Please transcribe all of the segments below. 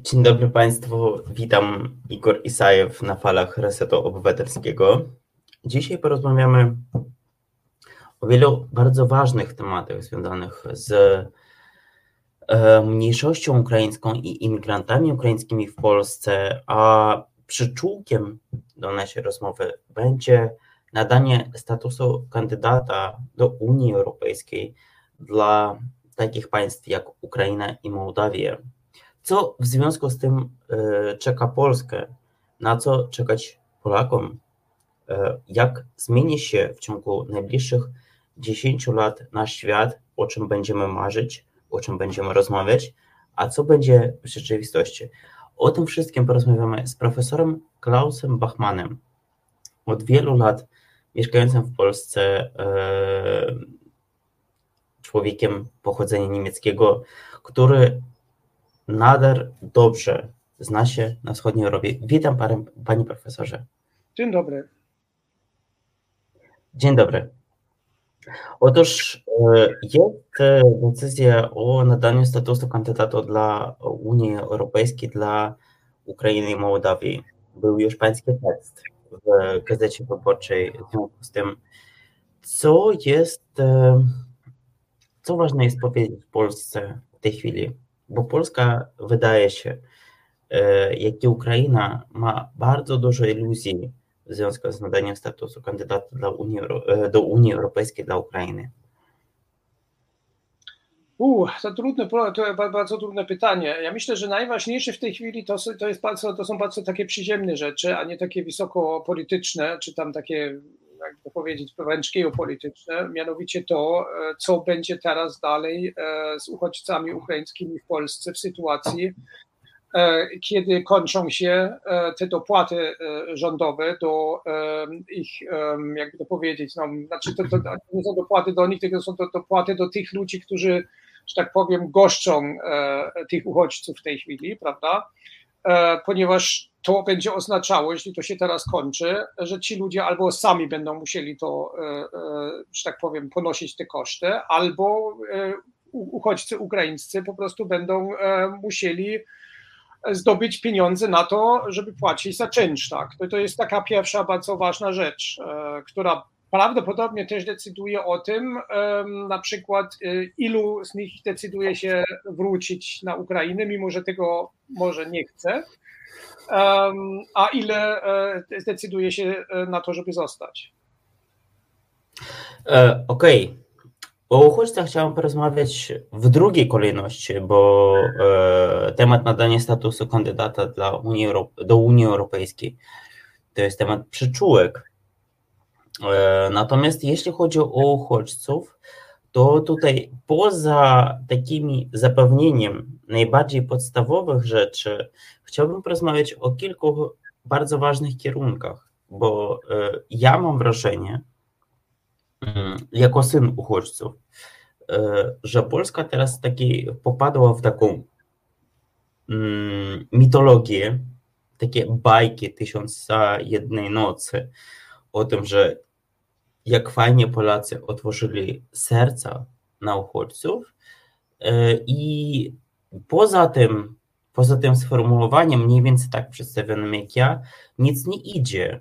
Dzień dobry Państwu, witam Igor Isajew na falach Resetu Obywatelskiego. Dzisiaj porozmawiamy o wielu bardzo ważnych tematach związanych z e, mniejszością ukraińską i imigrantami ukraińskimi w Polsce, a przyczółkiem do naszej rozmowy będzie nadanie statusu kandydata do Unii Europejskiej dla takich państw jak Ukraina i Mołdawia. Co w związku z tym e, czeka Polskę? Na co czekać Polakom? E, jak zmieni się w ciągu najbliższych 10 lat nasz świat? O czym będziemy marzyć? O czym będziemy rozmawiać? A co będzie w rzeczywistości? O tym wszystkim porozmawiamy z profesorem Klausem Bachmanem. Od wielu lat mieszkającym w Polsce e, człowiekiem pochodzenia niemieckiego, który nader dobrze zna się na wschodniej Europie. Witam parę, panie profesorze. Dzień dobry. Dzień dobry. Otóż e, jest e, decyzja o nadaniu statusu kandydata dla Unii Europejskiej dla Ukrainy i Mołdawii. Był już pański tekst w Gazecie Wyborczej w związku z tym, co jest, e, co ważne jest powiedzieć w Polsce w tej chwili bo Polska wydaje się, e, jak i Ukraina ma bardzo dużo iluzji w związku z nadaniem statusu kandydata Unii, e, do Unii Europejskiej dla Ukrainy. U, to, trudne, to bardzo trudne pytanie. Ja myślę, że najważniejsze w tej chwili to, to, jest bardzo, to są bardzo takie przyziemne rzeczy, a nie takie wysoko polityczne, czy tam takie jak to powiedzieć, wręcz geopolityczne, mianowicie to, e, co będzie teraz dalej e, z uchodźcami ukraińskimi w Polsce w sytuacji, e, kiedy kończą się te dopłaty rządowe do ich, jakby to powiedzieć, no, znaczy to, to, to nie są dopłaty do nich, tylko są to dopłaty do tych ludzi, którzy, że tak powiem, goszczą tych uchodźców w tej chwili, prawda? Ponieważ to będzie oznaczało, jeśli to się teraz kończy, że ci ludzie albo sami będą musieli to, e, e, że tak powiem, ponosić te koszty, albo e, uchodźcy ukraińscy po prostu będą musieli zdobyć pieniądze na to, żeby płacić za czynsz. Tak? To, to jest taka pierwsza bardzo ważna rzecz, która prawdopodobnie też decyduje o tym, na przykład ilu z nich decyduje się wrócić na Ukrainę, mimo że tego może nie chce a ile e, zdecyduje się e, na to, żeby zostać. E, okej. Okay. O uchodźcach chciałem porozmawiać w drugiej kolejności, bo temat nadania statusu kandydata dla Unii do Unii Europejskiej to jest temat przyczółek. Natomiast jeśli chodzi o uchodźców, to tutaj poza takimi zapewnieniem najbardziej podstawowych rzeczy, chciałbym porozmawiać o kilku bardzo ważnych kierunkach, bo e, ja mam wrażenie, mm, jako syn uchodźców, e, że Polska teraz taki popadła w taką mm, mitologię, takie bajki tysiąca jednej nocy o tym, że jak fajnie Polacy otworzyli serca na uchodźców e, i poza tym, poza tym sformułowaniem, mniej więcej tak przedstawionym jak ja, nic nie idzie.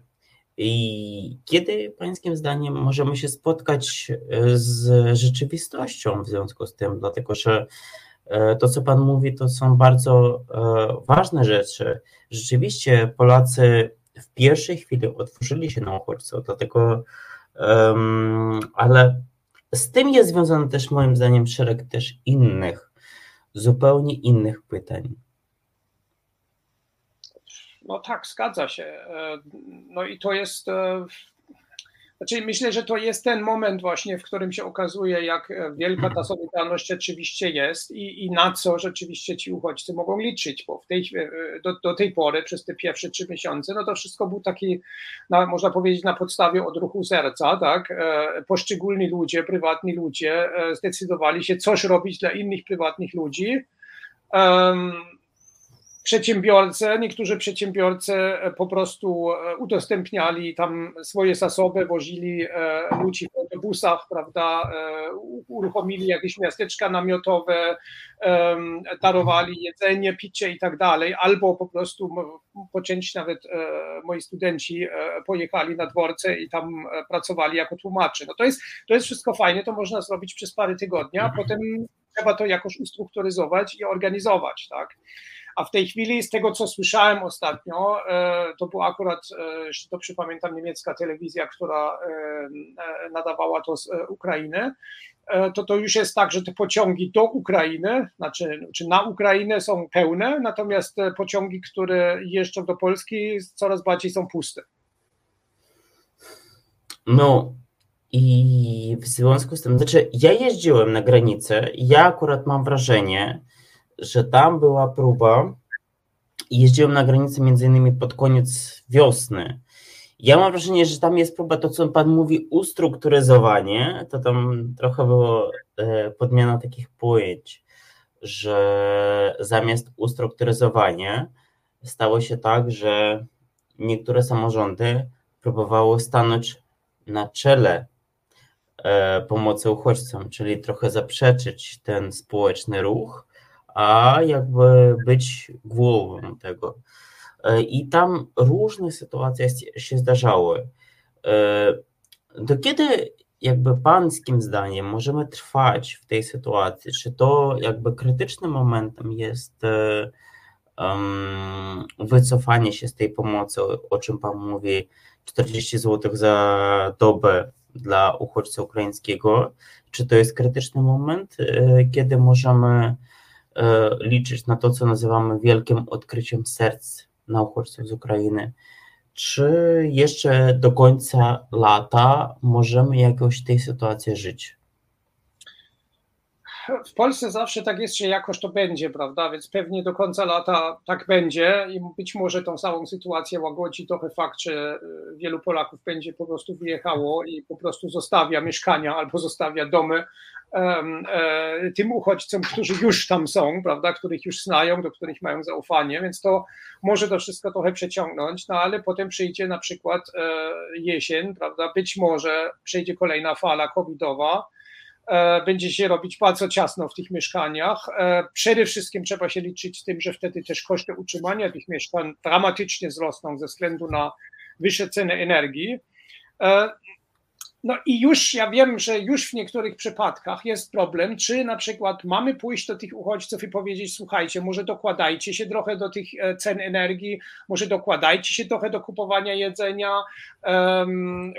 I kiedy Pańskim zdaniem możemy się spotkać e, z rzeczywistością w związku z tym, dlatego że e, to, co Pan mówi, to są bardzo ważne rzeczy. Rzeczywiście Polacy w pierwszej chwili otworzyli się na uchodźców, dlatego ale z tym jest związany też moim zdaniem szereg też innych, zupełnie innych pytań. No tak, zgadza się. E, no i to jest e, znaczy, myślę, że to jest ten moment właśnie, w którym się okazuje, jak wielka ta solidarność rzeczywiście jest i, i na co rzeczywiście ci uchodźcy mogą liczyć, bo w tej, do, do tej pory, przez te pierwsze trzy miesiące, no to wszystko był taki, na, można powiedzieć, na podstawie odruchu serca, tak? E, poszczególni ludzie, prywatni ludzie e, zdecydowali się coś robić dla innych prywatnych ludzi. Przedsiębiorcy, niektórzy przedsiębiorcy po prostu udostępniali tam swoje zasoby, wozili ludzi w autobusach, prawda, uruchomili jakieś miasteczka namiotowe, darowali jedzenie, picie i tak dalej, albo po prostu po części nawet moi studenci pojechali na dworce i tam pracowali jako tłumacze. No to jest, to jest wszystko fajne, to można zrobić przez parę tygodni, a mhm. potem trzeba to jakoś ustrukturyzować i organizować, tak. A w tej chwili, z tego co słyszałem ostatnio, e, to była akurat, e, to przypamiętam, niemiecka telewizja, która e, nadawała to z Ukrainy, to to już jest tak, że te pociągi do Ukrainy, znaczy czy na Ukrainę są pełne, natomiast pociągi, które jeżdżą do Polski, coraz bardziej są puste. No i w związku z tym, znaczy ja jeździłem na granicę ja akurat mam wrażenie, że tam była próba jeździłem na granicę między innymi pod koniec wiosny. Ja mam wrażenie, że tam jest próba, to co Pan mówi, ustrukturyzowanie, to tam trochę było e, podmiana takich pojęć, że zamiast ustrukturyzowania stało się tak, że niektóre samorządy próbowały stanąć na czele e, pomocy uchodźcom, czyli trochę zaprzeczyć ten społeczny ruch, a jakby być głową tego. E, I tam różne sytuacje się zdarzały. E, do kiedy jakby pańskim zdaniem możemy trwać w tej sytuacji? Czy to jakby krytycznym momentem jest um, wycofanie się z tej pomocy, o czym pan mówi, 40 zł za dobę dla uchodźcy ukraińskiego? Czy to jest krytyczny moment, kiedy możemy liczyć na to, co nazywamy wielkim odkryciem serc na uchodźców z Ukrainy. Czy jeszcze do końca lata możemy jakoś tej sytuacji żyć? w Polsce zawsze tak jest, że jakoś to będzie, prawda? Więc pewnie do końca lata tak będzie i być może tą samą sytuację łagodzi trochę fakt, że e, wielu Polaków będzie po prostu wyjechało i po prostu zostawia mieszkania albo zostawia domy E, tym uchodźcom, którzy już tam są, prawda, których już znają, do których mają zaufanie, więc to może to wszystko trochę przeciągnąć, no ale potem przyjdzie na przykład e, jesień, prawda, być może przyjdzie kolejna fala covidowa, e, będzie się robić bardzo ciasno w tych mieszkaniach. Przede wszystkim trzeba się liczyć z tym, że wtedy też koszty utrzymania tych mieszkań dramatycznie wzrosną ze względu na wyższe ceny energii. No i już ja wiem, że już w niektórych przypadkach jest problem, czy na przykład mamy pójść do tych uchodźców i powiedzieć, słuchajcie, może dokładajcie się trochę do tych e, cen energii, może dokładajcie się trochę do kupowania jedzenia.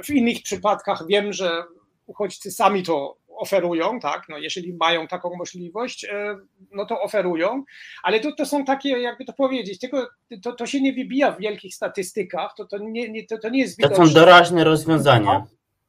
W innych przypadkach wiem, że uchodźcy sami to oferują, tak, no jeżeli mają taką możliwość, e, no to oferują, ale to, to są takie, jakby to powiedzieć, tylko to, to się nie wybija w wielkich statystykach, to, to, nie, nie, to, to nie jest widoczne. To są doraźne rozwiązania.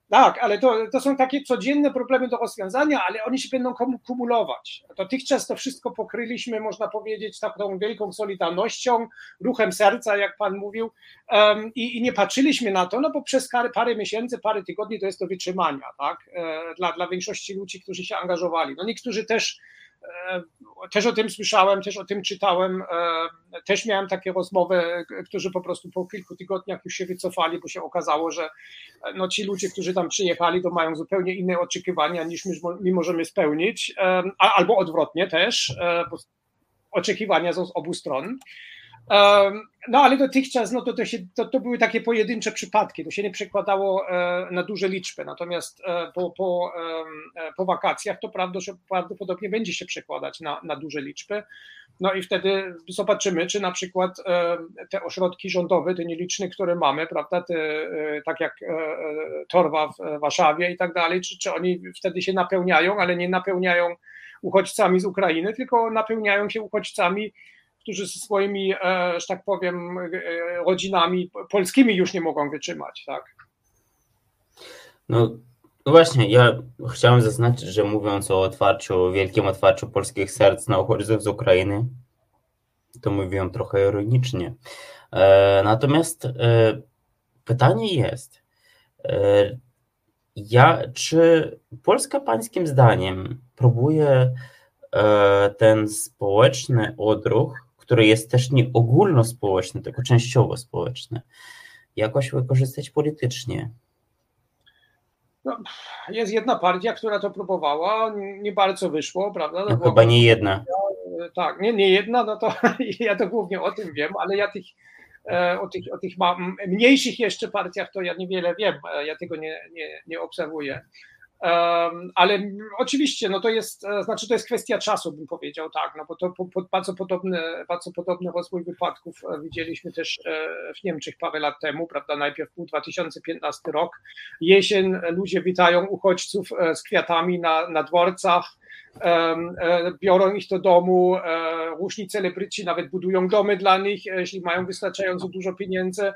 Tak, ale to, to są takie codzienne problemy do rozwiązania, ale oni się będą kumulować. Dotychczas to wszystko pokryliśmy, można powiedzieć, taką wielką solidarnością, ruchem serca, jak Pan mówił, um, i, i, nie patrzyliśmy na to, no bo przez parę, parę miesięcy, parę tygodni to jest do wytrzymania, tak, e, dla, dla większości ludzi, którzy się angażowali. No niektórzy też też o tym słyszałem, też o tym czytałem, e, też miałem takie rozmowy, którzy po prostu po kilku tygodniach już się wycofali, bo się okazało, że e, no ci ludzie, którzy tam przyjechali, to mają zupełnie inne oczekiwania niż my, my możemy spełnić, albo odwrotnie też, bo oczekiwania są z obu stron. No ale dotychczas no to, to, się, to, to były takie pojedyncze przypadki, to się nie przekładało e, na duże liczby, natomiast e, po, po, e, po wakacjach to prawdopodobnie będzie się przekładać na, na duże liczby. No i wtedy zobaczymy, czy na przykład te ośrodki rządowe, te nieliczne, które mamy, prawda, te, tak jak Torwa w Warszawie i tak dalej, czy, czy oni wtedy się napełniają, ale nie napełniają uchodźcami z Ukrainy, tylko napełniają się uchodźcami którzy ze swoimi, e, że tak powiem, e, rodzinami polskimi już nie mogą wytrzymać, tak? No, no właśnie, ja chciałem zaznaczyć, że mówiąc o otwarciu, wielkim otwarciu polskich serc na uchodźców z Ukrainy, to mówiłem trochę ironicznie. E, natomiast pytanie jest, ja, czy Polska pańskim zdaniem próbuje ten społeczny odruch który jest też nie ogólnospołeczny, tylko częściowo społeczny, jakoś wykorzystać politycznie? No, jest jedna partia, która to próbowała, nie bardzo wyszło, prawda? No, chyba nie jedna. Tak, nie, nie jedna, no to ja to głównie o tym wiem, ale ja tych, e, o tych, o tych mniejszych jeszcze partiach to ja niewiele wiem, e, ja tego nie, nie, nie obserwuję. Ale oczywiście, no to jest, e, znaczy to jest kwestia czasu, bym powiedział, tak, no bo to po, po, bardzo, podobny, bardzo podobny rozwój wypadków e, widzieliśmy też e, w Niemczech parę lat temu, prawda, najpierw był 2015 rok, jesień, ludzie witają uchodźców z kwiatami na, na dworcach, biorą ich do domu, różni celebryci nawet budują domy dla nich, jeśli mają wystarczająco dużo pieniędzy.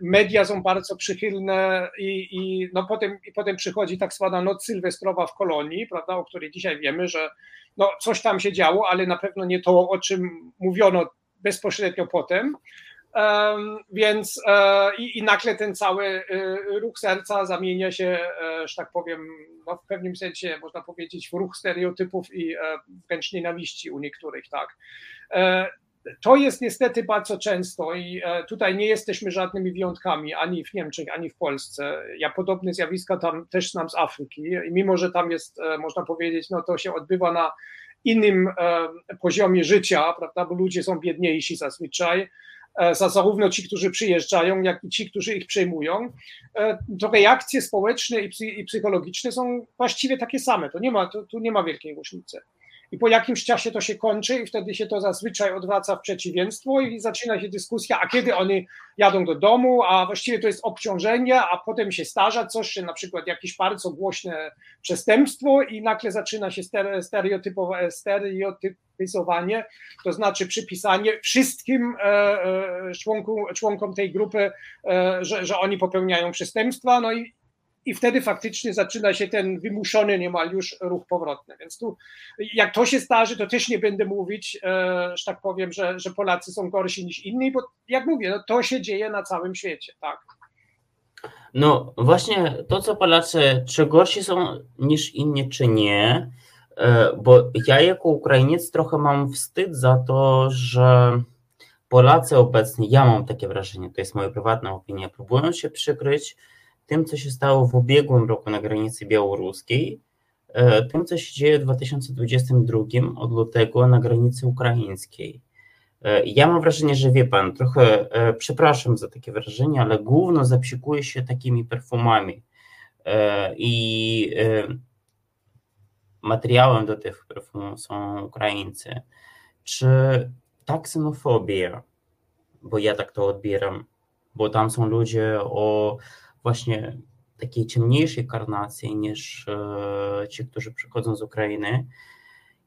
Media są bardzo przychylne i, i, no potem, i potem przychodzi tak zwana noc sylwestrowa w kolonii, prawda, o której dzisiaj wiemy, że no coś tam się działo, ale na pewno nie to, o czym mówiono bezpośrednio potem. Więc e, i, i nagle ten cały e, ruch serca zamienia się, e, że tak powiem, no w pewnym sensie można powiedzieć w ruch stereotypów i wręcz nienawiści u niektórych, tak. To jest niestety bardzo często i tutaj nie jesteśmy żadnymi wyjątkami ani w Niemczech, ani w Polsce. Ja podobne zjawiska tam też znam z Afryki i mimo, że tam jest, można powiedzieć, no to się odbywa na innym poziomie życia, prawda, bo ludzie są biedniejsi zazwyczaj, za zarówno ci, którzy przyjeżdżają, jak i ci, którzy ich przejmują, e, to reakcje społeczne i psychologiczne są właściwie takie same. To nie ma, to, tu nie ma wielkiej różnicy i po jakimś czasie to się kończy i wtedy się to zazwyczaj odwraca w przeciwieństwo i zaczyna się dyskusja, a kiedy oni jadą do domu, a właściwie to jest obciążenie, a potem się starza coś, na przykład jakieś bardzo głośne przestępstwo i nagle zaczyna się stereotypowe, stereotypizowanie, to znaczy przypisanie wszystkim e, e, członkom, członkom tej grupy, e, że, że oni popełniają przestępstwa, no i i wtedy faktycznie zaczyna się ten wymuszony niemal już ruch powrotny. Więc tu, jak to się zdarzy, to też nie będę mówić, e, że tak powiem, że, że Polacy są gorsi niż inni, bo jak mówię, no to się dzieje na całym świecie, tak. No właśnie to, co Polacy, czy gorsi są niż inni, czy nie, e, bo ja jako Ukrainiec trochę mam wstyd za to, że Polacy obecnie, ja mam takie wrażenie, to jest moja prywatna opinia, próbują się przykryć tym, co się stało w ubiegłym roku na granicy białoruskiej, e, tym, co się dzieje w 2022 od lutego na granicy ukraińskiej. E, ja mam wrażenie, że wie pan, trochę e, przepraszam za takie wrażenie, ale główno zapsikuje się takimi perfumami i materiałem do tych perfumów są Ukraińcy. Czy ta ksenofobia, bo ja tak to odbieram, bo tam są ludzie o właśnie takiej ciemniejszej karnacji niż e, ci, którzy przychodzą z Ukrainy.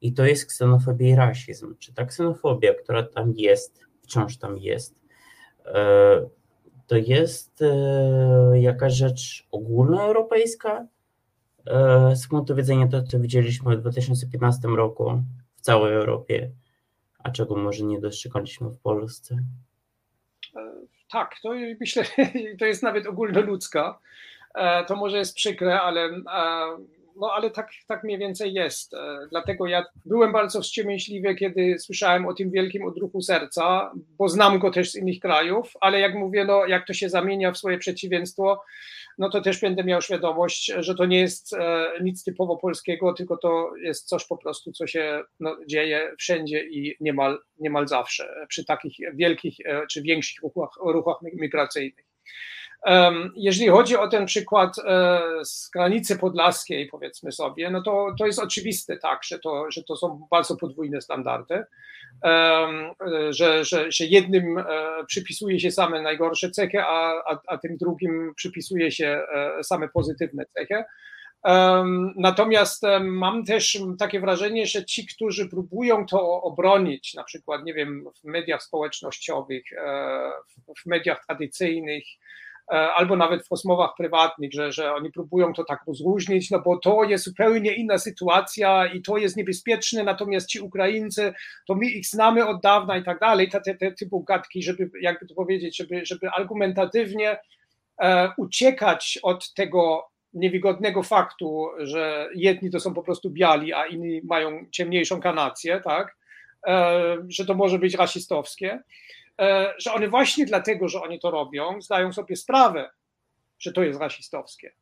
I to jest ksenofobia i rasizm. Czy ta ksenofobia, która tam jest, wciąż tam jest, e, to jest e, jakaś rzecz ogólnoeuropejska? Z punktu widzenia to, co widzieliśmy w 2015 roku w całej Europie, a czego może nie dostrzegaliśmy w Polsce? Tak, to myślę, to jest nawet ogólnoludzka. E, to może jest przykre, ale, e, no, ale tak, tak mniej więcej jest. E, dlatego ja byłem bardzo wstrzemięźliwy, kiedy słyszałem o tym wielkim odruchu serca, bo znam go też z innych krajów, ale jak mówię, no, jak to się zamienia w swoje przeciwieństwo, no to też będę miał świadomość, że to nie jest e, nic typowo polskiego, tylko to jest coś po prostu, co się no, dzieje wszędzie i niemal, niemal zawsze przy takich wielkich e, czy większych ruchach, ruchach migracyjnych. Jeżeli chodzi o ten przykład e, z granicy podlaskiej, powiedzmy sobie, no to, to jest oczywiste tak, że to, że to są bardzo podwójne standardy, że, że, że jednym e, przypisuje się same najgorsze cechy, a, a, a tym drugim przypisuje się e, same pozytywne cechy. Natomiast mam też takie wrażenie, że ci, którzy próbują to obronić, na przykład, nie wiem, w mediach społecznościowych, w mediach tradycyjnych, E, albo nawet w rozmowach prywatnych, że, że oni próbują to tak rozróżnić, no bo to jest zupełnie inna sytuacja i to jest niebezpieczne, natomiast ci Ukraińcy, to my ich znamy od dawna i tak dalej, te, te, typu gadki, żeby, jakby to powiedzieć, żeby, żeby argumentatywnie e, uciekać od tego niewygodnego faktu, że jedni to są po prostu biali, a inni mają ciemniejszą kanację, tak? że to może być rasistowskie, że one właśnie dlatego, że oni to robią, zdają sobie sprawę, że to jest rasistowskie.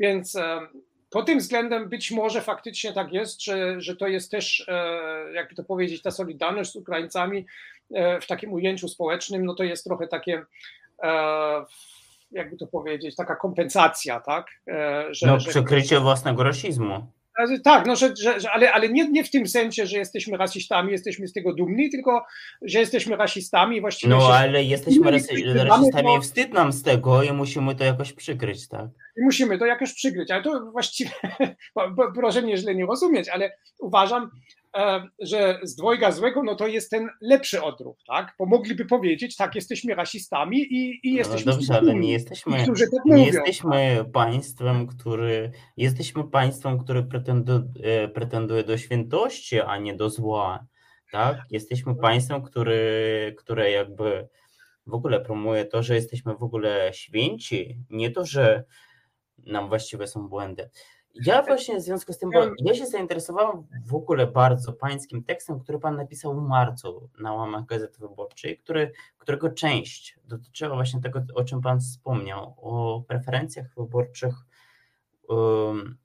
Więc pod tym względem być może faktycznie tak jest, że, że to jest też, jakby to powiedzieć, ta solidarność z Ukraińcami w takim ujęciu społecznym, no to jest trochę takie jakby to powiedzieć, taka kompensacja, tak? E, że, no, przykrycie że... własnego rasizmu. Tak, no, że, że, ale, ale nie, nie w tym sensie, że jesteśmy rasistami, jesteśmy z tego dumni, tylko że jesteśmy rasistami właściwie. No, ale jesteśmy rasistami i wstyd nam z tego i musimy to jakoś przykryć, tak? I musimy to jakoś przykryć, ale to właściwie, proszę mnie źle nie rozumieć, ale uważam, że z dwojga złego, no to jest ten lepszy odruch, tak? Bo mogliby powiedzieć, tak, jesteśmy rasistami i, i no jesteśmy... No dobrze, ale nie jesteśmy, tak nie jesteśmy państwem, który, jesteśmy państwem, które pretendu, e, pretenduje do świętości, a nie do zła, tak? Jesteśmy państwem, który, które jakby w ogóle promuje to, że jesteśmy w ogóle święci, nie to, że nam właściwe są błędy. Ja właśnie w związku z tym, bo ja się zainteresowałem w ogóle bardzo pańskim tekstem, który pan napisał w marcu na łamach Gazety Wyborczej, który, którego część dotyczyła właśnie tego, o czym pan wspomniał, o preferencjach wyborczych um,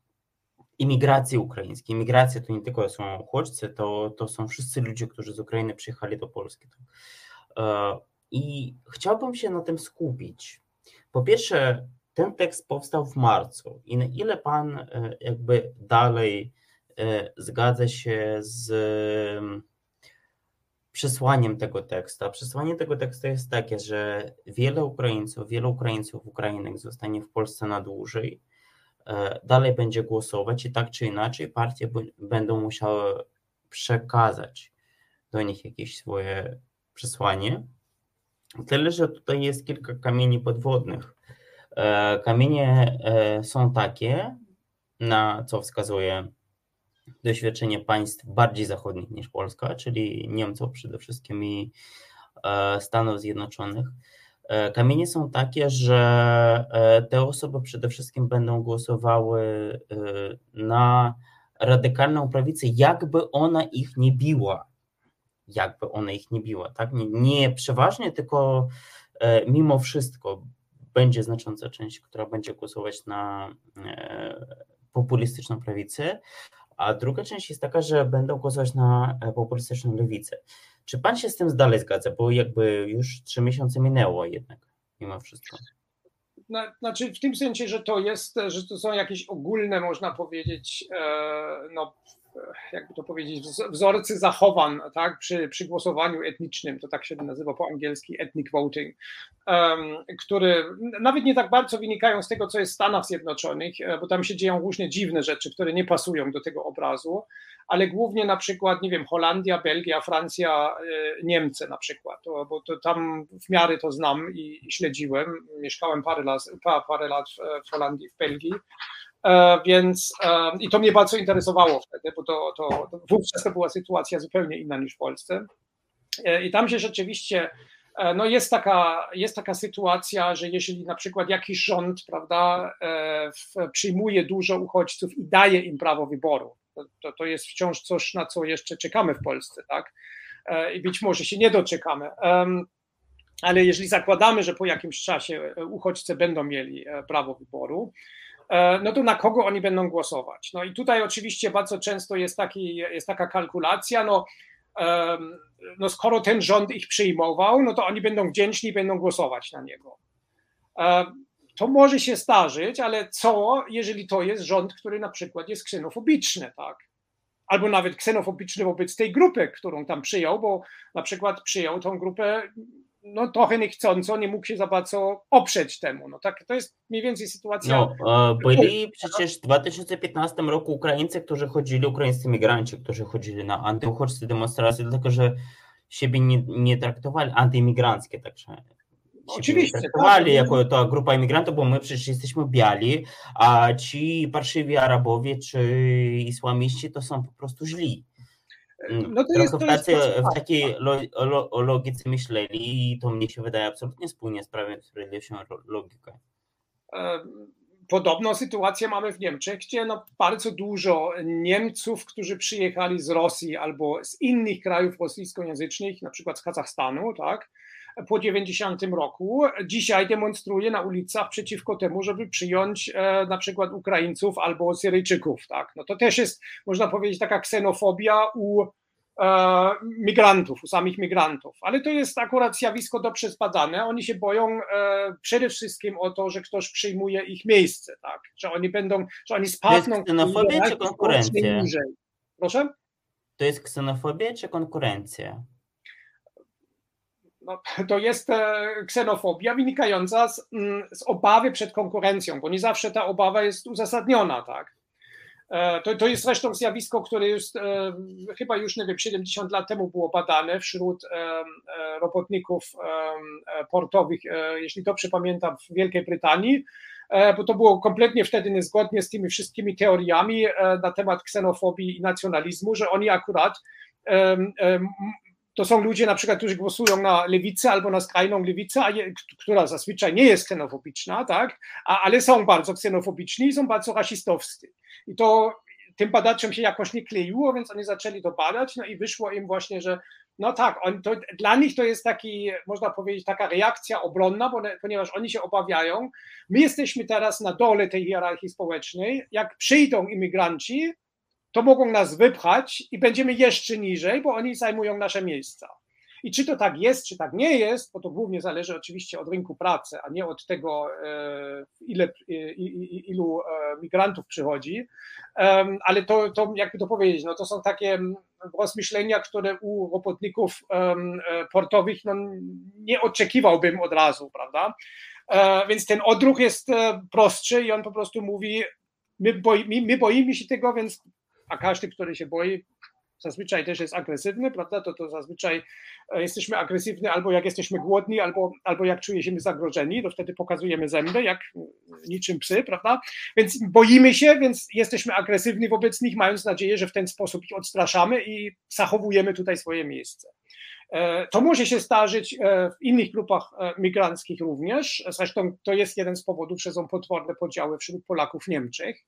imigracji ukraińskiej. Imigracja to nie tylko są uchodźcy, to, to są wszyscy ludzie, którzy z Ukrainy przyjechali do Polski. E, I chciałbym się na tym skupić. Po pierwsze, ten tekst powstał w marcu i na ile pan e, jakby dalej e, zgadza się z przesłaniem tego tekstu? A przesłanie tego tekstu jest takie, że wiele Ukraińców, wielu Ukraińców, Ukrainek zostanie w Polsce na dłużej, e, dalej będzie głosować i tak czy inaczej partie będą musiały przekazać do nich jakieś swoje przesłanie. Tyle, że tutaj jest kilka kamieni podwodnych kamienie e, są takie, na co wskazuje doświadczenie państw bardziej zachodnich niż Polska, czyli Niemców przede wszystkim i e, Stanów Zjednoczonych. Kamienie są takie, że te osoby przede wszystkim będą głosowały na radykalną prawicę, jakby ona ich nie biła. Jakby ona ich nie biła, tak? Nie, nie przeważnie, tylko mimo wszystko, będzie znacząca część, która będzie głosować na e, populistyczną prawicę, a druga część jest taka, że będą głosować na e, populistyczną lewicę. Czy pan się z tym dalej zgadza? Bo jakby już trzy miesiące minęło jednak, mimo wszystko. Znaczy w tym sensie, że to jest, że to są jakieś ogólne, można powiedzieć, e, no, jakby to powiedzieć, wzorcy zachowań tak, przy, przy głosowaniu etnicznym, to tak się nazywa po angielsku ethnic voting, um, które nawet nie tak bardzo wynikają z tego, co jest w Stanach Zjednoczonych, e, bo tam się dzieją różne dziwne rzeczy, które nie pasują do tego obrazu, ale głównie na przykład, nie wiem, Holandia, Belgia, Francja, e, Niemcy na przykład, to, bo to tam w miarę to znam i, i śledziłem, mieszkałem parę lat, parę lat w Holandii, w Belgii, E, więc e, i to mnie bardzo interesowało wtedy, bo to, to, to wówczas to była sytuacja zupełnie inna niż w Polsce. E, I tam się rzeczywiście no jest, taka, jest taka sytuacja, że jeżeli na przykład jakiś rząd prawda, przyjmuje dużo uchodźców i daje im prawo wyboru, to, to jest wciąż coś, na co jeszcze czekamy w Polsce, tak? I być może się nie doczekamy. Ale jeżeli zakładamy, że po jakimś czasie uchodźcy będą mieli prawo wyboru, E, no to na kogo oni będą głosować? No i tutaj oczywiście bardzo często jest, taki, jest taka kalkulacja, no, no skoro ten rząd ich przyjmował, no to oni będą wdzięczni i będą głosować na niego. E, to może się zdarzyć, ale co, jeżeli to jest rząd, który na przykład jest ksenofobiczny, tak? Albo nawet ksenofobiczny wobec tej grupy, którą tam przyjął, bo na przykład przyjął tą grupę no trochę niechcąco nie mógł się za bardzo oprzeć temu. No tak, to jest mniej więcej sytuacja. No, byli przecież w 2015 roku Ukraińcy, którzy chodzili, ukraińscy migranci, którzy chodzili na antyuchodźskie demonstracje, dlatego że siebie nie, nie traktowali antyimigranckie, także Oczywiście. Traktowali tak. jako to grupa imigrantów, bo my przecież jesteśmy biali, a ci parszywi Arabowie czy islamiści to są po prostu źli. Mm, no to jest, to jest w takiej lo, logice myśleli i to mnie się wydaje absolutnie spójnie z prawem sprawiedliwością logiką. podobną sytuację mamy w Niemczech, gdzie no bardzo dużo Niemców, którzy przyjechali z Rosji albo z innych krajów rosyjskojęzycznych, na przykład z Kazachstanu, tak, po 90 roku, dzisiaj demonstruje na ulicach przeciwko temu, żeby przyjąć e, na przykład Ukraińców albo Syryjczyków. Tak? No to też jest, można powiedzieć, taka ksenofobia u e, migrantów, u samych migrantów. Ale to jest akurat zjawisko dobrze zbadane. Oni się boją e, przede wszystkim o to, że ktoś przyjmuje ich miejsce, tak? że oni będą, że oni spadną. To jest ksenofobia czy konkurencja? Proszę? To jest ksenofobia czy konkurencja? No, to jest e, ksenofobia wynikająca z, mm, z, obawy przed konkurencją, bo nie zawsze ta obawa jest uzasadniona, tak. E, to, to jest zresztą zjawisko, które jest e, chyba już, nie wiem, 70 lat temu było badane wśród robotników portowych, jeśli dobrze pamiętam, w Wielkiej Brytanii, bo to było kompletnie wtedy niezgodnie z tymi wszystkimi teoriami na temat ksenofobii i nacjonalizmu, że oni akurat to są ludzie na przykład, którzy głosują na lewicę albo na skrajną lewicę, która zazwyczaj nie jest ksenofobiczna, tak? A, ale są bardzo ksenofobiczni i są bardzo rasistowscy. I to tym badaczom się jakoś nie kleiło, więc oni zaczęli to badać, no i wyszło im właśnie, że no tak, on, to, dla nich to jest taki, można powiedzieć, taka reakcja obronna, bo, ponieważ oni się obawiają. My jesteśmy teraz na dole tej hierarchii społecznej. Jak przyjdą imigranci, to mogą nas wypchać i będziemy jeszcze niżej, bo oni zajmują nasze miejsca. I czy to tak jest, czy tak nie jest, bo to głównie zależy oczywiście od rynku pracy, a nie od tego, e, ile, ilu e, migrantów przychodzi. Ale to, to jakby to powiedzieć, no to są takie rozmyślenia, które u robotników e, portowych no, nie oczekiwałbym od razu, prawda? Więc ten odruch jest prostszy i on po prostu mówi, my, boi, my boimy się tego, więc a każdy, który się boi, zazwyczaj też jest agresywny, prawda? To, to zazwyczaj e, jesteśmy agresywni albo jak jesteśmy głodni, albo, albo jak czujemy zagrożeni, to wtedy pokazujemy zęby, jak niczym psy, prawda? Więc boimy się, więc jesteśmy agresywni wobec nich, mając nadzieję, że w ten sposób ich odstraszamy i zachowujemy tutaj swoje miejsce. E, to może się zdarzyć e, w innych grupach migranckich również. Zresztą to jest jeden z powodów, że są potworne podziały wśród Polaków w Niemczech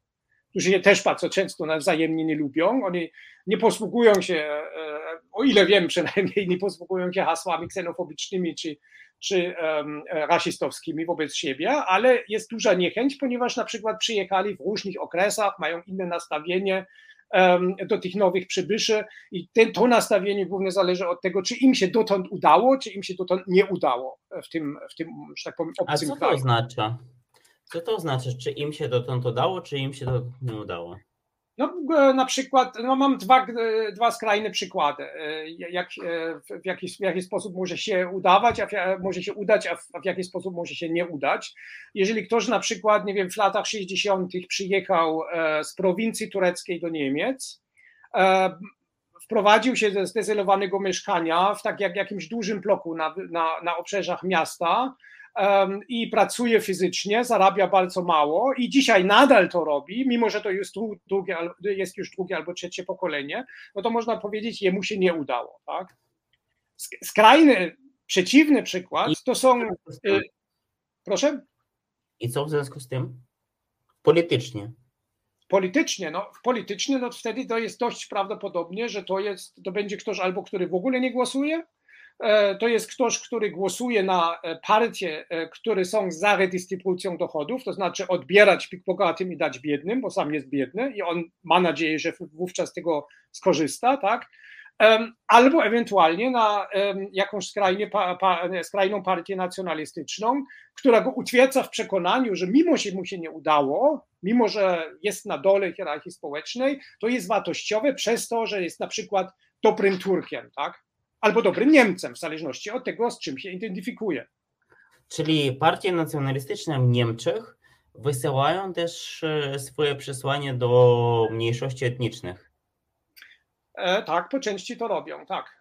którzy je też bardzo często nawzajemnie nie lubią. Oni nie posługują się, e, o ile wiem przynajmniej, nie posługują się hasłami ksenofobicznymi czy, czy um, rasistowskimi wobec siebie, ale jest duża niechęć, ponieważ na przykład przyjechali w różnych okresach, mają inne nastawienie um, do tych nowych przybyszy i ten, to nastawienie głównie zależy od tego, czy im się dotąd udało, czy im się dotąd nie udało w tym, w tym że tak powiem, obcym A co to oznacza? Co to znaczy? Czy im się dotąd udało, czy im się to nie udało? No, e, na przykład, no mam dwa, e, dwa skrajne przykłady, e, jak, w, jaki, w jaki sposób może się udawać, a w, może się udać, a w, a w jaki sposób może się nie udać. Jeżeli ktoś na przykład, nie wiem, w latach 60. przyjechał z prowincji tureckiej do Niemiec, wprowadził się ze zdezelowanego mieszkania w tak jak jakimś dużym bloku na, na, na obrzeżach miasta, i pracuje fizycznie, zarabia bardzo mało i dzisiaj nadal to robi, mimo że to jest, drugie, jest już drugie albo trzecie pokolenie, no to można powiedzieć, jemu się nie udało. Tak? Skrajny, przeciwny przykład to są. Y, proszę? I co w związku z tym? Politycznie. Politycznie, no politycznie, no wtedy to jest dość prawdopodobnie, że to jest, to będzie ktoś albo, który w ogóle nie głosuje, to jest ktoś, który głosuje na e, partie, e, które są za redystrybucją dochodów, to znaczy odbierać bogatym i dać biednym, bo sam jest biedny i on ma nadzieję, że wówczas tego skorzysta, tak? Albo ewentualnie na jakąś skrajnie, skrajną partię nacjonalistyczną, która go utwierdza w przekonaniu, że mimo że mu się nie udało, mimo że jest na dole hierarchii społecznej, to jest wartościowe przez to, że jest na przykład dobrym Turkiem, tak? Albo dobrym Niemcem, w zależności od tego, z czym się identyfikuje. Czyli partie nacjonalistyczne w Niemczech wysyłają też e, swoje przesłanie do mniejszości etnicznych. E, tak, po części to robią, tak.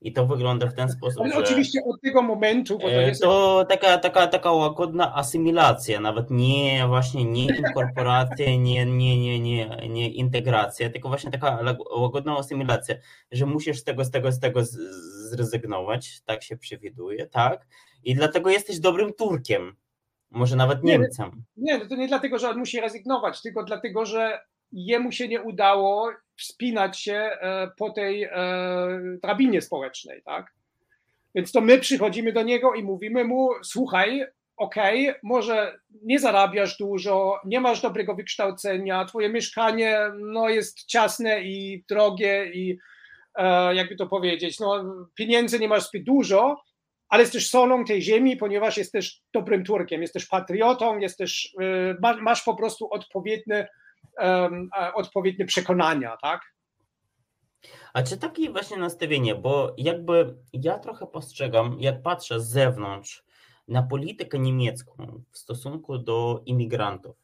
I to wygląda w ten sposób. Ale oczywiście od tego momentu. Bo to, e, jest... to taka, taka, taka łagodna asymilacja, nawet nie właśnie nie inkorporacja, nie, nie, nie, nie, nie integracja, tylko właśnie taka łagodna asymilacja, że musisz z tego, z tego, z tego zrezygnować, tak się przewiduje, tak? I dlatego jesteś dobrym Turkiem. Może nawet Niemcom. Nie, nie, to nie dlatego, że on musi rezygnować, tylko dlatego, że jemu się nie udało wspinać się e, po tej e, drabinie społecznej, tak? Więc to my przychodzimy do niego i mówimy mu, słuchaj, okej, okay, może nie zarabiasz dużo, nie masz dobrego wykształcenia, twoje mieszkanie no, jest ciasne i drogie i e, jakby to powiedzieć, no, pieniędzy nie masz zbyt dużo, ale jesteś solą tej ziemi, ponieważ jesteś dobrym Turkiem, jesteś patriotą, jesteś, masz po prostu odpowiednie, odpowiednie przekonania, tak? A czy takie właśnie nastawienie, bo jakby ja trochę postrzegam, jak patrzę z zewnątrz na politykę niemiecką w stosunku do imigrantów,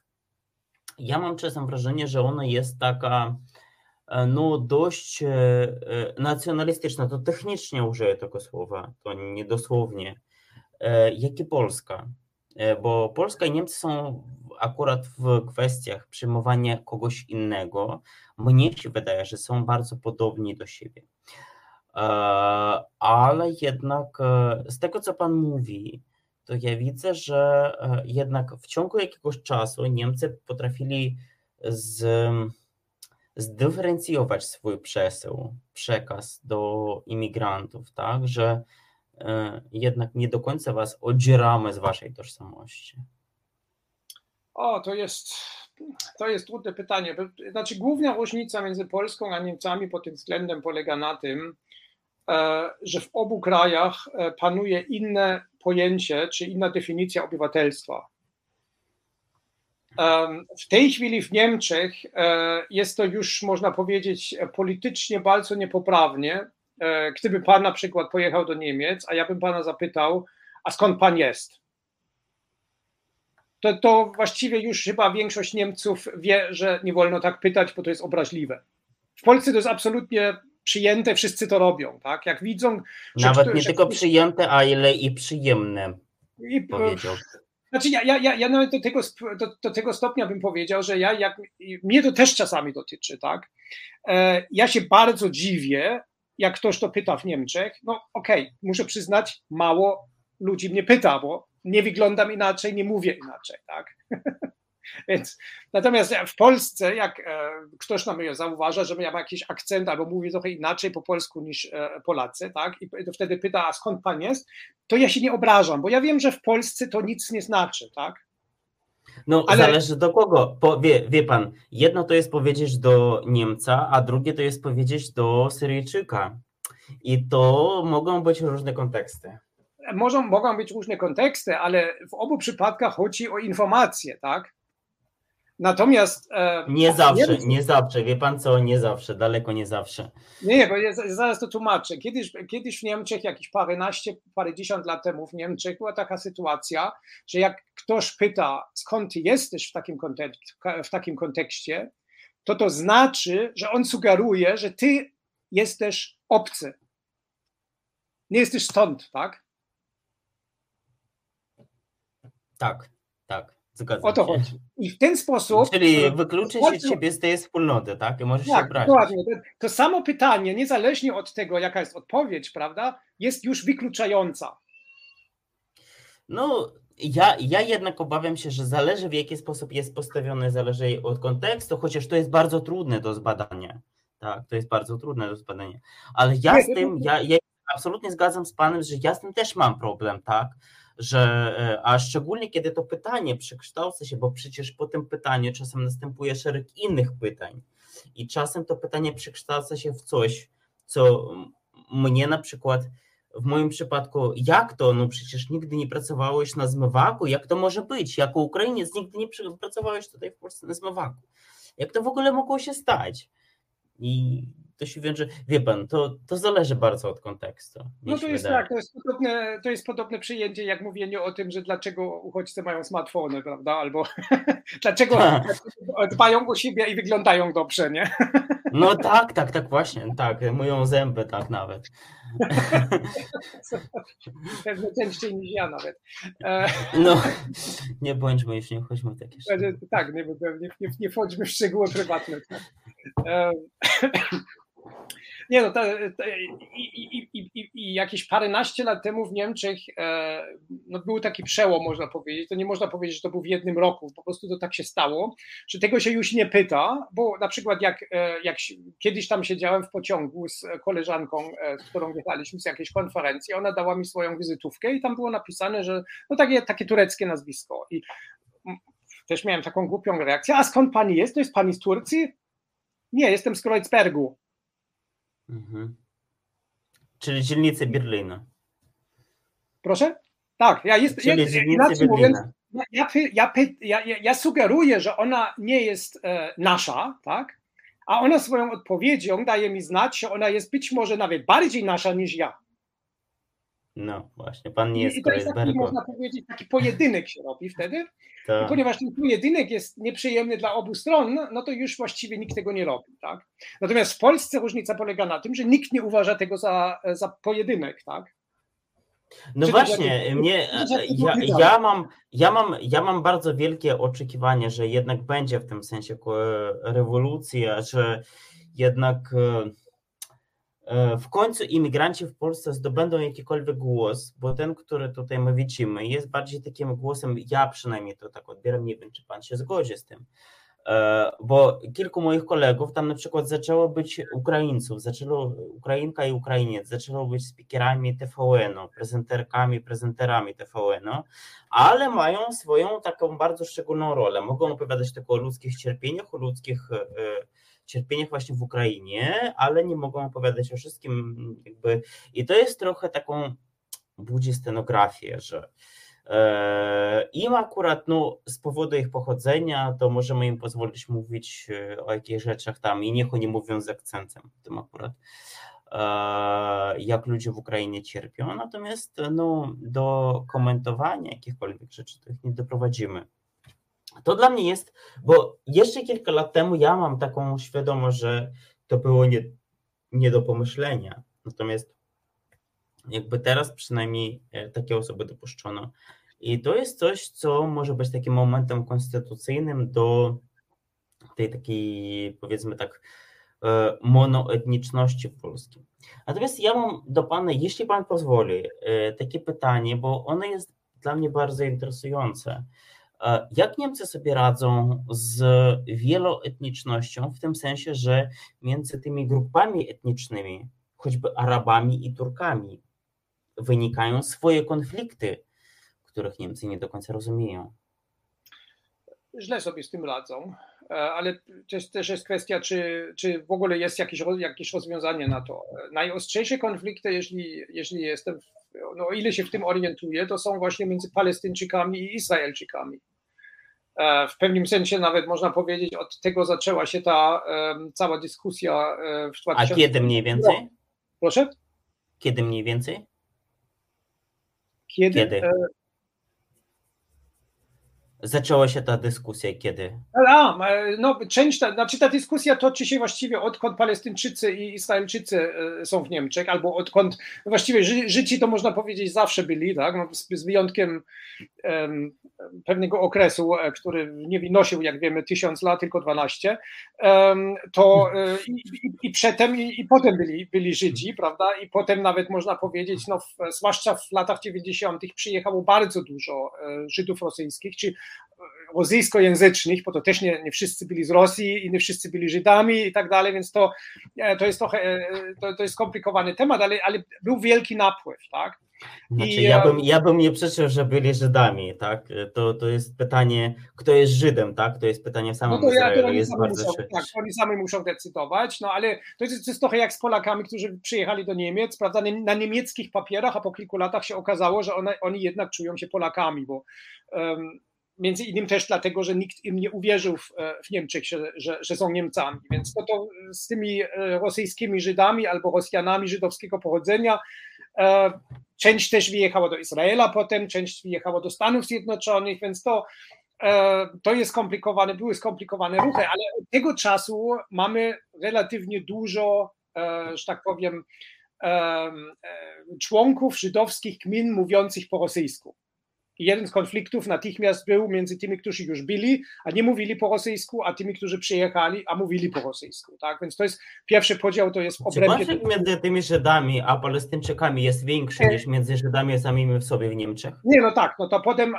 ja mam czasem wrażenie, że ona jest taka e, no dość e, e, nacjonalistyczna, to technicznie użyję tego słowa, to nie dosłownie, jak i Polska. Bo Polska i Niemcy są akurat w kwestiach przyjmowania kogoś innego, mnie się wydaje, że są bardzo podobni do siebie. Ale jednak z tego, co Pan mówi, to ja widzę, że jednak w ciągu jakiegoś czasu Niemcy potrafili z, zdyferencjować swój przesył, przekaz do imigrantów, tak, że jednak nie do końca was odzieramy z waszej tożsamości. O, to jest, to jest trudne pytanie. Znaczy, główna różnica między Polską a Niemcami pod tym względem polega na tym, e, że w obu krajach e, panuje inne pojęcie czy inna definicja obywatelstwa. W tej chwili w Niemczech e, jest to już, można powiedzieć, politycznie bardzo niepoprawnie. Gdyby pan na przykład pojechał do Niemiec, a ja bym pana zapytał, a skąd pan jest? to, to właściwie już chyba większość Niemców wie, że nie wolno tak pytać, bo to jest obraźliwe. W Polsce to jest absolutnie przyjęte, wszyscy to robią, tak? Jak widzą. Nawet nie że, tylko przyjęte, a ile i przyjemne. I, powiedział. Znaczy, ja, ja, ja nawet do tego, do, do, tego stopnia bym powiedział, że ja, jak, mnie to też czasami dotyczy, tak? E, ja się bardzo dziwię, jak ktoś to pyta w Niemczech. No, okej, okay, muszę przyznać, mało ludzi mnie pyta, bo nie wyglądam inaczej, nie mówię inaczej, tak? Więc natomiast w Polsce, jak e, ktoś na mnie zauważa, że ja mam jakiś akcent albo mówię trochę inaczej po polsku niż e, Polacy, tak? I wtedy pyta, a skąd pan jest? To ja się nie obrażam, bo ja wiem, że w Polsce to nic nie znaczy, tak? No, Ale... zależy do kogo. Po, wie, wie pan, jedno to jest powiedzieć do Niemca, a drugie to jest powiedzieć do Syryjczyka. I to mogą być różne konteksty mogą, mogą być różne konteksty, ale w obu przypadkach chodzi o informacje, tak? Natomiast. E, nie zawsze, nie, nie zawsze, wie pan co, nie zawsze, daleko nie zawsze. Nie, bo ja zaraz to tłumaczę. Kiedyś, kiedyś w Niemczech, jakieś paręnaście, parędziesiąt lat temu w Niemczech była taka sytuacja, że jak ktoś pyta, skąd ty jesteś w takim, kontek w takim kontekście, to to znaczy, że on sugeruje, że ty jesteś obcy. Nie jesteś stąd? Tak, tak. Zgadzam o to się. chodzi. I w ten sposób. Czyli wykluczy się ciebie z tej wspólnoty, tak? I możesz tak, się obrazić. Dokładnie. To, to samo pytanie, niezależnie od tego, jaka jest odpowiedź, prawda, jest już wykluczająca. No, ja, ja jednak obawiam się, że zależy w jaki sposób jest postawione, zależy od kontekstu, chociaż to jest bardzo trudne do zbadania. Tak, to jest bardzo trudne do zbadania. Ale ja z tym, ja, ja absolutnie zgadzam z Panem, że ja z tym też mam problem, tak? Że, e, a szczególnie kiedy to pytanie przekształca się, bo przecież po tym pytaniu czasem następuje szereg innych pytań i czasem to pytanie przekształca się w coś, co mnie na przykład w moim przypadku, jak to? No przecież nigdy nie pracowałeś na zmywaku, jak to może być? Jako Ukrainiec nigdy nie pracowałeś tutaj w Polsce na zmywaku. Jak to w ogóle mogło się stać? I to się wiąże, wie pan, to, to zależy bardzo od kontekstu. No to jest wydaje. tak, to jest, podobne, to jest podobne przyjęcie jak mówienie o tym, że dlaczego uchodźcy mają smartfony, prawda, albo dlaczego dbają o siebie i wyglądają dobrze, nie? No tak, tak, tak właśnie, tak, myją zęby tak nawet. Pewnie częściej niż ja nawet. E, no, nie bądźmy już, nie wchodźmy w takie szczegóły. Tak, nie, nie, nie, nie wchodźmy w szczegóły prywatne. E, nie no, i, i, i, i jakieś paręnaście lat temu w Niemczech e, no, był taki przełom, można powiedzieć. To nie można powiedzieć, że to był w jednym roku, po prostu to tak się stało, że tego się już nie pyta, bo na przykład jak, e, jak kiedyś tam siedziałem w pociągu z koleżanką, z którą jechaliśmy z jakiejś konferencji, ona dała mi swoją wizytówkę i tam było napisane, że no takie, takie tureckie nazwisko. I też miałem taką głupią reakcję, a skąd pani jest? To jest pani z Turcji? Nie, jestem z Kreuzbergu. Mhm. Czyli dzielnicy Berlina. Proszę? Tak, ja jestem. Czyli ja, dzielnicy Berlina. Ja, ja, ja, ja, sugeruję, że ona nie jest e, nasza, tak? A ona swoją odpowiedzią daje mi znać, że ona jest być może nawet bardziej nasza niż ja. No właśnie, pan nie jest I to jest taki, można powiedzieć, taki pojedynek się robi wtedy. Tak. I ponieważ ten pojedynek jest nieprzyjemny dla obu stron, no to już właściwie nikt tego nie robi. Tak? Natomiast w Polsce różnica polega na tym, że nikt nie uważa tego za, za pojedynek. Tak? No Czy właśnie, mnie, ja, ja, mam, ja, mam, ja mam bardzo wielkie oczekiwanie, że jednak będzie w tym sensie rewolucja, że jednak E, w końcu imigranci w Polsce zdobędą jakikolwiek głos, bo ten, który tutaj my widzimy, jest bardziej takim głosem, ja przynajmniej to tak odbieram, nie wiem, czy pan się zgodzi z tym, e, bo kilku moich kolegów tam na przykład zaczęło być Ukraińców, zaczęło Ukrainka i Ukrainiec, zaczęło być speakerami TVN-u, prezenterkami, prezenterami TVN-u, ale mają swoją taką bardzo szczególną rolę. Mogą opowiadać tylko o ludzkich cierpieniach, o ludzkich e, cierpieniach właśnie w Ukrainie, ale nie mogą opowiadać o wszystkim jakby i to jest trochę taką budzi scenografię, że e, im akurat no, z powodu ich pochodzenia, to możemy im pozwolić mówić e, o jakichś rzeczach tam i niech oni mówią z akcentem tym akurat, e, jak ludzie w Ukrainie cierpią, natomiast no, do komentowania jakichkolwiek rzeczy to nie doprowadzimy. To dla mnie jest, bo jeszcze kilka lat temu ja mam taką świadomość, że to było nie, nie do pomyślenia. Natomiast jakby teraz przynajmniej e, takie osoby dopuszczono. I to jest coś, co może być takim momentem konstytucyjnym do tej takiej, powiedzmy tak, e, monoetniczności w Polsce. Natomiast ja mam do Pana, jeśli Pan pozwoli, e, takie pytanie, bo ono jest dla mnie bardzo interesujące. Jak Niemcy sobie radzą z wieloetnicznością, w tym sensie, że między tymi grupami etnicznymi, choćby Arabami i Turkami, wynikają swoje konflikty, których Niemcy nie do końca rozumieją? Źle sobie z tym radzą, e, ale też, też jest kwestia, czy, czy w ogóle jest jakieś, jakieś rozwiązanie na to. Najostrzejsze konflikty, jeśli, jeśli jestem no o ile się w tym orientuję, to są właśnie między Palestyńczykami i Izraelczykami. E, w pewnym sensie nawet można powiedzieć, od tego zaczęła się ta cała dyskusja e, w 2000 A kiedy mniej więcej? Proszę? Kiedy mniej więcej? Kiedy? kiedy? Zaczęła się ta dyskusja kiedy? A, no, część, ta, znaczy ta dyskusja toczy się właściwie odkąd Palestyńczycy i Izraelczycy e, są w Niemczech, albo odkąd właściwie ży, Żydzi to można powiedzieć zawsze byli, tak? No, z, z wyjątkiem um, pewnego okresu, e, który nie wynosił, jak wiemy, tysiąc lat, tylko 12, um, to e, i, i, i przedtem, i, i, potem byli, byli Żydzi, prawda? I potem nawet można powiedzieć, no, w, zwłaszcza w latach 90. przyjechało bardzo dużo Żydów rosyjskich, czy rosyjskojęzycznych, bo to też nie, nie wszyscy byli z Rosji i nie wszyscy byli Żydami i tak dalej, więc to, e, to jest trochę, e, to, to jest skomplikowany temat, ale, ale był wielki napływ, tak? Znaczy, I, ja, bym, ja bym nie przeczył, że byli Żydami, tak? To, to jest pytanie, kto jest Żydem, tak? To jest pytanie w samym no to ja, to jest bardzo muszą, Tak, oni sami muszą decydować, no ale to jest, to jest trochę jak z Polakami, którzy przyjechali do Niemiec, prawda? Na niemieckich papierach, a po kilku latach się okazało, że one, oni jednak czują się Polakami, bo um, między innymi też dlatego, że nikt im nie uwierzył w, e, w Niemczech, że, że, że, są Niemcami. Więc to, to z tymi e, rosyjskimi Żydami albo Rosjanami żydowskiego pochodzenia e, część też wyjechała do Izraela potem, część wyjechała do Stanów Zjednoczonych, więc to, to jest skomplikowane, były skomplikowane ruchy, ale od tego czasu mamy relatywnie dużo, że tak powiem, członków żydowskich gmin mówiących po rosyjsku. Jeden z konfliktów natychmiast był między tymi, którzy już byli, a nie mówili po rosyjsku, a tymi, którzy przyjechali, a mówili po rosyjsku. Tak? Więc to jest pierwszy podział, to jest obrębie... Czy konflikt między tymi Żydami a Palestyńczykami jest większy e... niż między Żydami samymi w sobie w Niemczech? Nie, no tak, no to potem, e,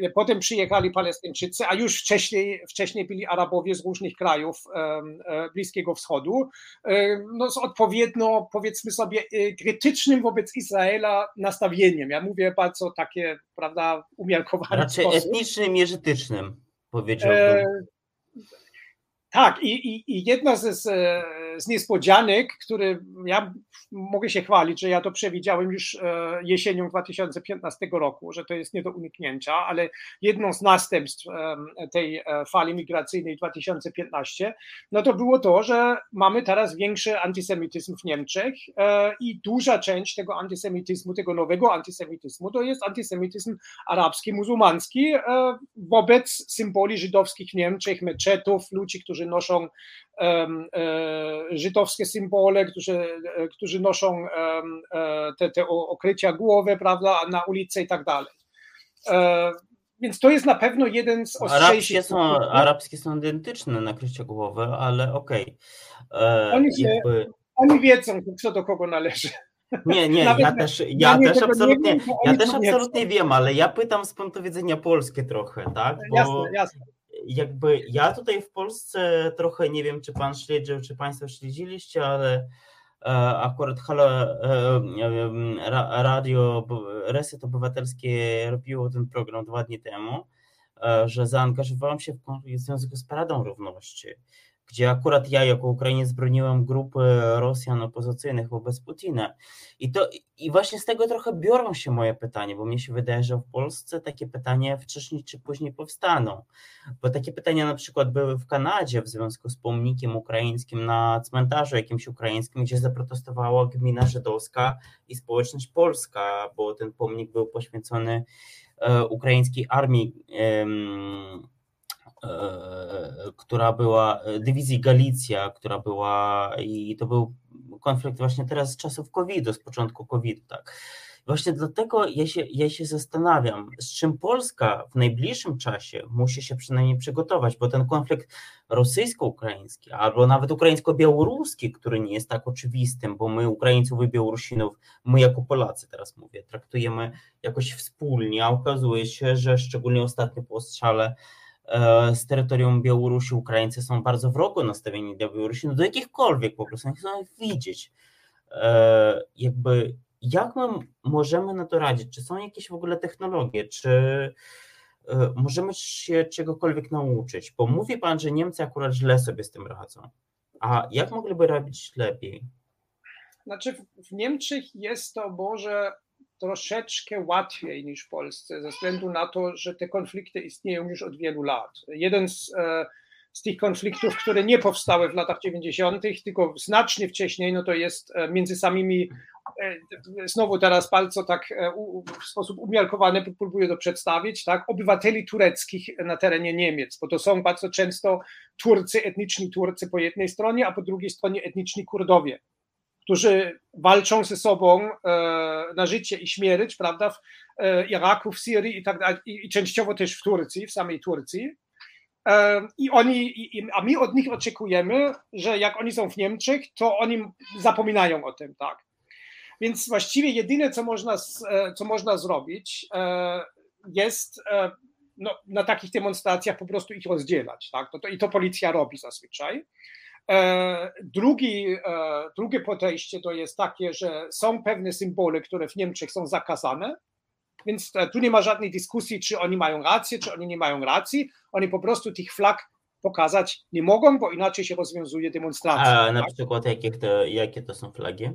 e, potem przyjechali Palestyńczycy, a już wcześniej, wcześniej byli Arabowie z różnych krajów e, e Bliskiego Wschodu, e, no z odpowiednio, powiedzmy sobie, krytycznym wobec Izraela nastawieniem. Ja mówię bardzo takie, prawda, prawda, umiarkowany Raczej sposób. etnicznym i żytycznym, powiedziałbym. E, tak, i, i, i jedna z, z niespodzianek, które ja mogę się chwalić, że ja to przewidziałem już e, jesienią 2015 roku, że to jest nie do uniknięcia, ale jedną z następstw tej e, fali migracyjnej 2015, no to było to, że mamy teraz większy antysemityzm w Niemczech e, i duża część tego antysemityzmu, tego nowego antysemityzmu, to jest antysemityzm arabski, muzułmański wobec symboli żydowskich w Niemczech, meczetów, ludzi, którzy noszą żydowskie symbole, którzy, którzy noszą e, te, te okrycia głowy, prawda, na ulicy i tak dalej. E, więc to jest na pewno jeden z ostrzejszych... Arabskie są, arabskie są identyczne nakrycia głowy, ale okej. Okay. E, oni, jakby... oni wiedzą, kto do kogo należy. Nie, nie, ja też, ja też absolutnie, wiem, ja też absolutnie wiem, ale ja pytam z punktu widzenia polskie trochę, tak? Bo jasne, jasne jakby ja tutaj w Polsce trochę nie wiem, czy pan śledził, czy państwo śledziliście, ale e, akurat Halo e, Radio Reset Obywatelskie robiło ten program dwa dni temu, e, że zaangażowałem się w związku z Paradą Równości gdzie akurat ja jako Ukrainiec broniłem grupy Rosjan opozycyjnych wobec Putina. I, to, I właśnie z tego trochę biorą się moje pytania, bo mnie się wydaje, że w Polsce takie pytania wcześniej czy później powstaną. Bo takie pytania na przykład były w Kanadzie w związku z pomnikiem ukraińskim na cmentarzu jakimś ukraińskim, gdzie zaprotestowała gmina żydowska i społeczność polska, bo ten pomnik był poświęcony e, ukraińskiej armii. E, E, która była, e, dywizji Galicja, która była i to był konflikt właśnie teraz z czasów COVID-u, z początku COVID-u, tak. Właśnie dlatego ja się, ja się zastanawiam, z czym Polska w najbliższym czasie musi się przynajmniej przygotować, bo ten konflikt rosyjsko-ukraiński, albo nawet ukraińsko-białoruski, który nie jest tak oczywistym, bo my Ukraińców i Białorusinów, my jako Polacy teraz mówię, traktujemy jakoś wspólnie, a okazuje się, że szczególnie ostatnio po ostrzale z terytorium Białorusi Ukraińcy są bardzo wrogo nastawieni do Białorusi, no do jakichkolwiek po prostu, nie chcą widzieć. E, jakby jak my możemy na to radzić? Czy są jakieś w ogóle technologie? Czy e, możemy się czegokolwiek nauczyć? Bo mówi Pan, że Niemcy akurat źle sobie z tym radzą. A jak mogliby robić lepiej? Znaczy w Niemczech jest to może troszeczkę łatwiej niż w Polsce, ze względu na to, że te konflikty istnieją już od wielu lat. Jeden z, e, z tych konfliktów, które nie powstały w latach 90., tylko znacznie wcześniej, no to jest e, między samymi, e, znowu teraz bardzo tak w sposób umiarkowany próbuję to przedstawić, tak, obywateli tureckich na terenie Niemiec, bo to są bardzo często Turcy, etniczni Turcy po jednej stronie, a po drugiej stronie etniczni Kurdowie którzy walczą ze sobą e, na życie i śmierć, prawda, w e, Iraku, w Syrii i tak dalej, i częściowo też w Turcji, w samej Turcji. E, I oni, a my od nich oczekujemy, że jak oni są w Niemczech, to oni zapominają o tym, tak. Więc właściwie jedyne, co można, co można zrobić, jest no, na takich demonstracjach po prostu ich rozdzielać. Tak? To, I to policja robi zazwyczaj. E, drugi, e, drugie podejście to jest takie, że są pewne symbole, które w Niemczech są zakazane, więc e, tu nie ma żadnej dyskusji, czy oni mają rację, czy oni nie mają racji. Oni po prostu tych flag pokazać nie mogą, bo inaczej się rozwiązuje demonstracja. A na tak? przykład jakie to, jakie to są flagi?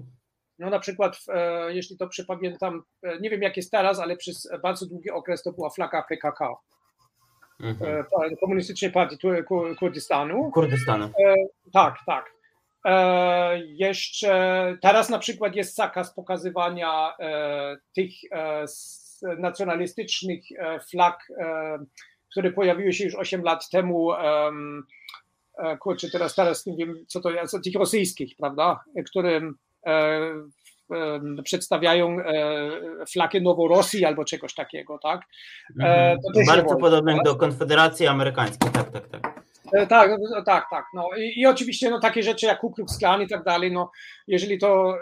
No na przykład, jeśli to przypamiętam, nie wiem jak jest teraz, ale przez bardzo długi okres to była flaga PKK mhm. E, komunistycznej Partii Kurdystanu. Kurdystanu. E, tak, tak. E, jeszcze teraz na przykład jest zakaz pokazywania tych nacjonalistycznych flag, które pojawiły się już 8 lat temu. Kurczę, teraz, teraz nie wiem, co to jest, tych rosyjskich, prawda, którym przedstawiają flagę Noworosji albo czegoś takiego, tak? Mhm. Bardzo podobne tak? do Konfederacji Amerykańskiej, tak, tak, tak. Tak, tak, tak. No. I, I, oczywiście no, takie rzeczy jak Ku Klux Klan i tak dalej, no, jeżeli, to,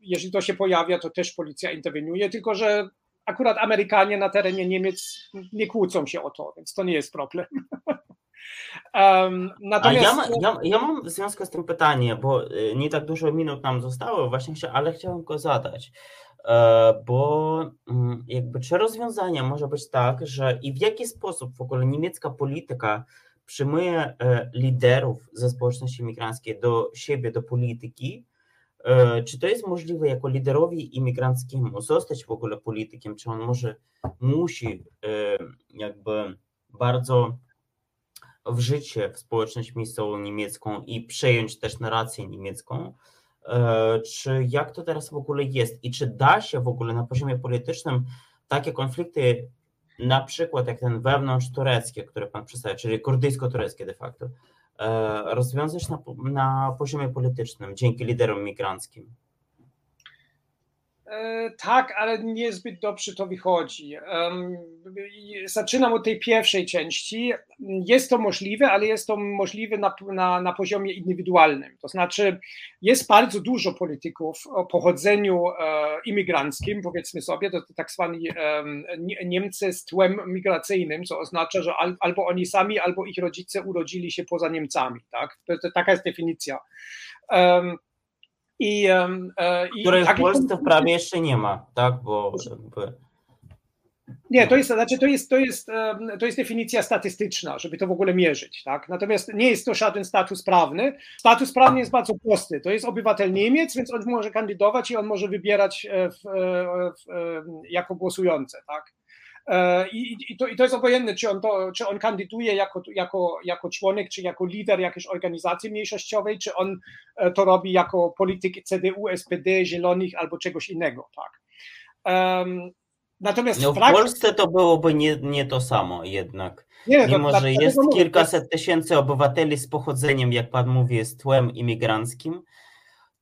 jeżeli to się pojawia, to też policja interweniuje, tylko że akurat Amerykanie na terenie Niemiec nie kłócą się o to, więc to nie jest problem. Um, natomiast... ja, ma, ja, ja, mam w związku z tym pytanie, bo y, nie tak dużo minut nam zostało, właśnie, ale chciałem go zadać. E, bo mm, jakby czy rozwiązanie może być tak, że i w jaki sposób w ogóle niemiecka polityka przyjmuje e, liderów ze społeczności imigranckiej do siebie, do polityki, e, czy to jest możliwe jako liderowi imigranckiemu zostać w ogóle politykiem, czy on może, musi jakby bardzo w życie w społeczność miejscową niemiecką i przejąć też narrację niemiecką. E, czy jak to teraz w ogóle jest i czy da się w ogóle na poziomie politycznym takie konflikty, na przykład jak ten wewnątrz tureckie, które pan przedstawia, czyli kurdyjsko-tureckie de facto, e, rozwiązać na, na poziomie politycznym dzięki liderom migranckim? E, tak, ale niezbyt dobrze to wychodzi. Zaczynam od tej pierwszej części. Jest to możliwe, ale jest to możliwe na, na, na poziomie indywidualnym. To znaczy, jest bardzo dużo polityków o pochodzeniu e, imigranckim, powiedzmy sobie, to, tak zwani Niemcy z tłem migracyjnym, co oznacza, że albo oni sami, albo ich rodzice urodzili się poza Niemcami. Tak? To, to taka jest definicja. I, e, i Której w Polsce w prawie jeszcze nie ma, tak? Bo nie, to jest, znaczy to jest, to, jest, to jest definicja statystyczna, żeby to w ogóle mierzyć. Tak? Natomiast nie jest to żaden status prawny. Status prawny jest bardzo prosty. To jest obywatel Niemiec, więc on może kandydować i on może wybierać e, w, e, w, jako głosujące. Tak? E, I, i, to, I, to, jest obojętne, czy on, to, czy on kandyduje jako, jako, jako członek, czy jako lider jakiejś organizacji mniejszościowej, czy on e, to robi jako polityk CDU, SPD, Zielonych albo czegoś innego. Tak. Um, natomiast no, w, Polsce to byłoby nie, nie to samo jednak. Nie, Mimo, to, że jest kilkaset tysięcy obywateli z pochodzeniem, jak pan mówi, z tłem imigranckim,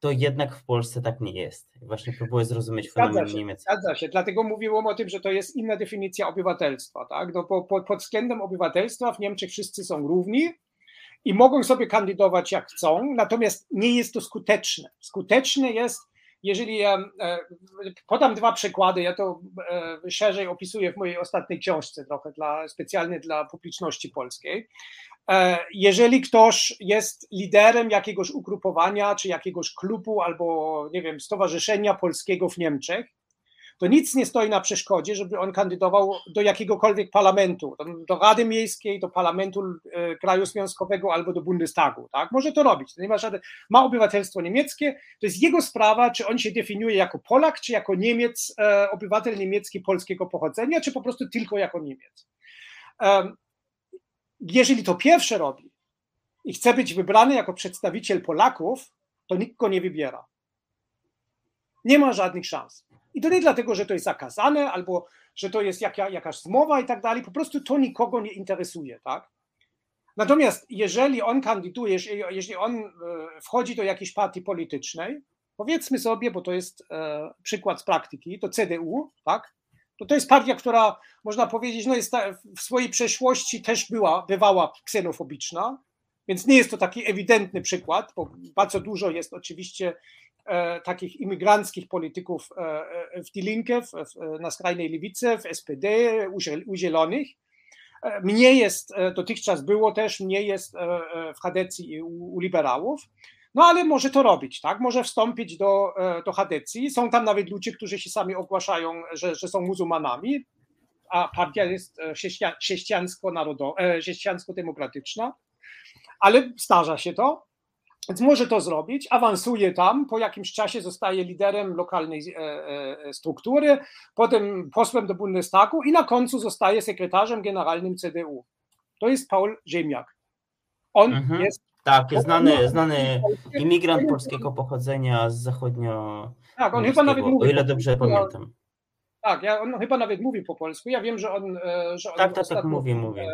to jednak w Polsce tak nie jest. Właśnie próbuję zrozumieć fenomen Niemiec. Zgadza się, dlatego mówiłem o tym, że to jest inna definicja obywatelstwa. Tak? No, po, po, pod względem obywatelstwa w Niemczech wszyscy są równi i mogą sobie kandydować jak chcą, natomiast nie jest to skuteczne. Skuteczne jest, jeżeli ja e, podam dwa przykłady, ja to e, szerzej opisuję w mojej ostatniej książce, trochę dla, specjalnie dla publiczności polskiej. E, jeżeli ktoś jest liderem jakiegoś ugrupowania, czy jakiegoś klubu, albo nie wiem, stowarzyszenia polskiego w Niemczech, to nic nie stoi na przeszkodzie, żeby on kandydował do jakiegokolwiek parlamentu, do Rady Miejskiej, do Parlamentu e, Kraju Związkowego albo do Bundestagu. Tak? Może to robić. Nie ma, żadne, ma obywatelstwo niemieckie, to jest jego sprawa, czy on się definiuje jako Polak, czy jako Niemiec, e, obywatel niemiecki polskiego pochodzenia, czy po prostu tylko jako Niemiec jeżeli to pierwsze robi i chce być wybrany jako przedstawiciel Polaków, to nikt go nie wybiera. Nie ma żadnych szans. I to nie dlatego, że to jest zakazane, albo że to jest jaka, jakaś zmowa i tak dalej, po prostu to nikogo nie interesuje, tak? Natomiast jeżeli on kandyduje, jeżeli on e, wchodzi do jakiejś partii politycznej, powiedzmy sobie, bo to jest e, przykład z praktyki, to CDU, tak? to to jest partia, która można powiedzieć, no jest w swojej przeszłości też była, bywała ksenofobiczna, więc nie jest to taki ewidentny przykład, bo bardzo dużo jest oczywiście takich imigranckich polityków e, e w Die Linke, w, na skrajnej lewicy, w SPD, u, Zielonych. E, mniej jest, e, dotychczas było też, mniej jest w Hadecji u, u liberałów. No ale może to robić, tak? Może wstąpić do, e, do Hadecji. Są tam nawet ludzie, którzy się sami ogłaszają, że, że są muzułmanami, a partia jest e, chrześcijańsko-demokratyczna, ale starza się to. Więc może to zrobić, awansuje tam, po jakimś czasie zostaje liderem lokalnej e, struktury, potem posłem do Bundestagu i na końcu zostaje sekretarzem generalnym CDU. To jest Paul Ziemiak. On mhm. jest tak, znany, znany imigrant polskiego pochodzenia z zachodnio. Tak, on chyba nawet mówi. O ile dobrze pamiętam. Tak, ja, on chyba nawet mówi po polsku. Ja wiem, że on. E, że on tak, tak, tak, mówi, mówi. E,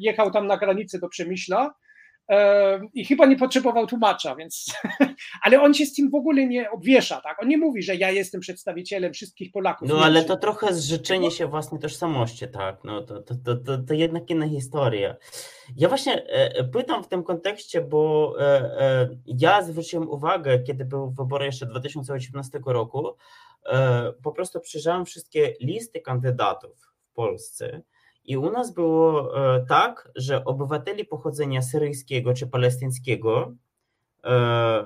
jechał tam na granicę do Przemyśla i chyba nie potrzebował tłumacza, więc, ale on się z tym w ogóle nie obwiesza, tak? On nie mówi, że ja jestem przedstawicielem wszystkich Polaków. No ale to trochę zrzeczenie się własnej tożsamości, tak? No to, to, to, to, to jednak inna historia. Ja właśnie e, pytam w tym kontekście, bo e, e, ja zwróciłem uwagę, kiedy były wybory jeszcze 2018 roku, po prostu przyjrzałem wszystkie listy kandydatów w Polsce i u nas było e, tak, że obywateli pochodzenia syryjskiego czy palestyńskiego, e,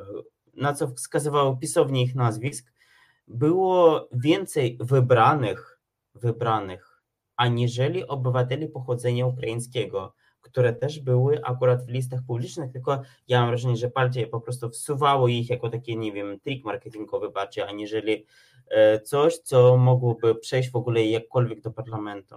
na co wskazywało pisownie ich nazwisk, było więcej wybranych, wybranych, aniżeli obywateli pochodzenia ukraińskiego, które też były akurat w listach publicznych, tylko ja mam wrażenie, że partie po prostu wsuwało ich jako taki, nie wiem, trik marketingowy bardziej, aniżeli e, coś, co mogłoby przejść w ogóle jakkolwiek do parlamentu.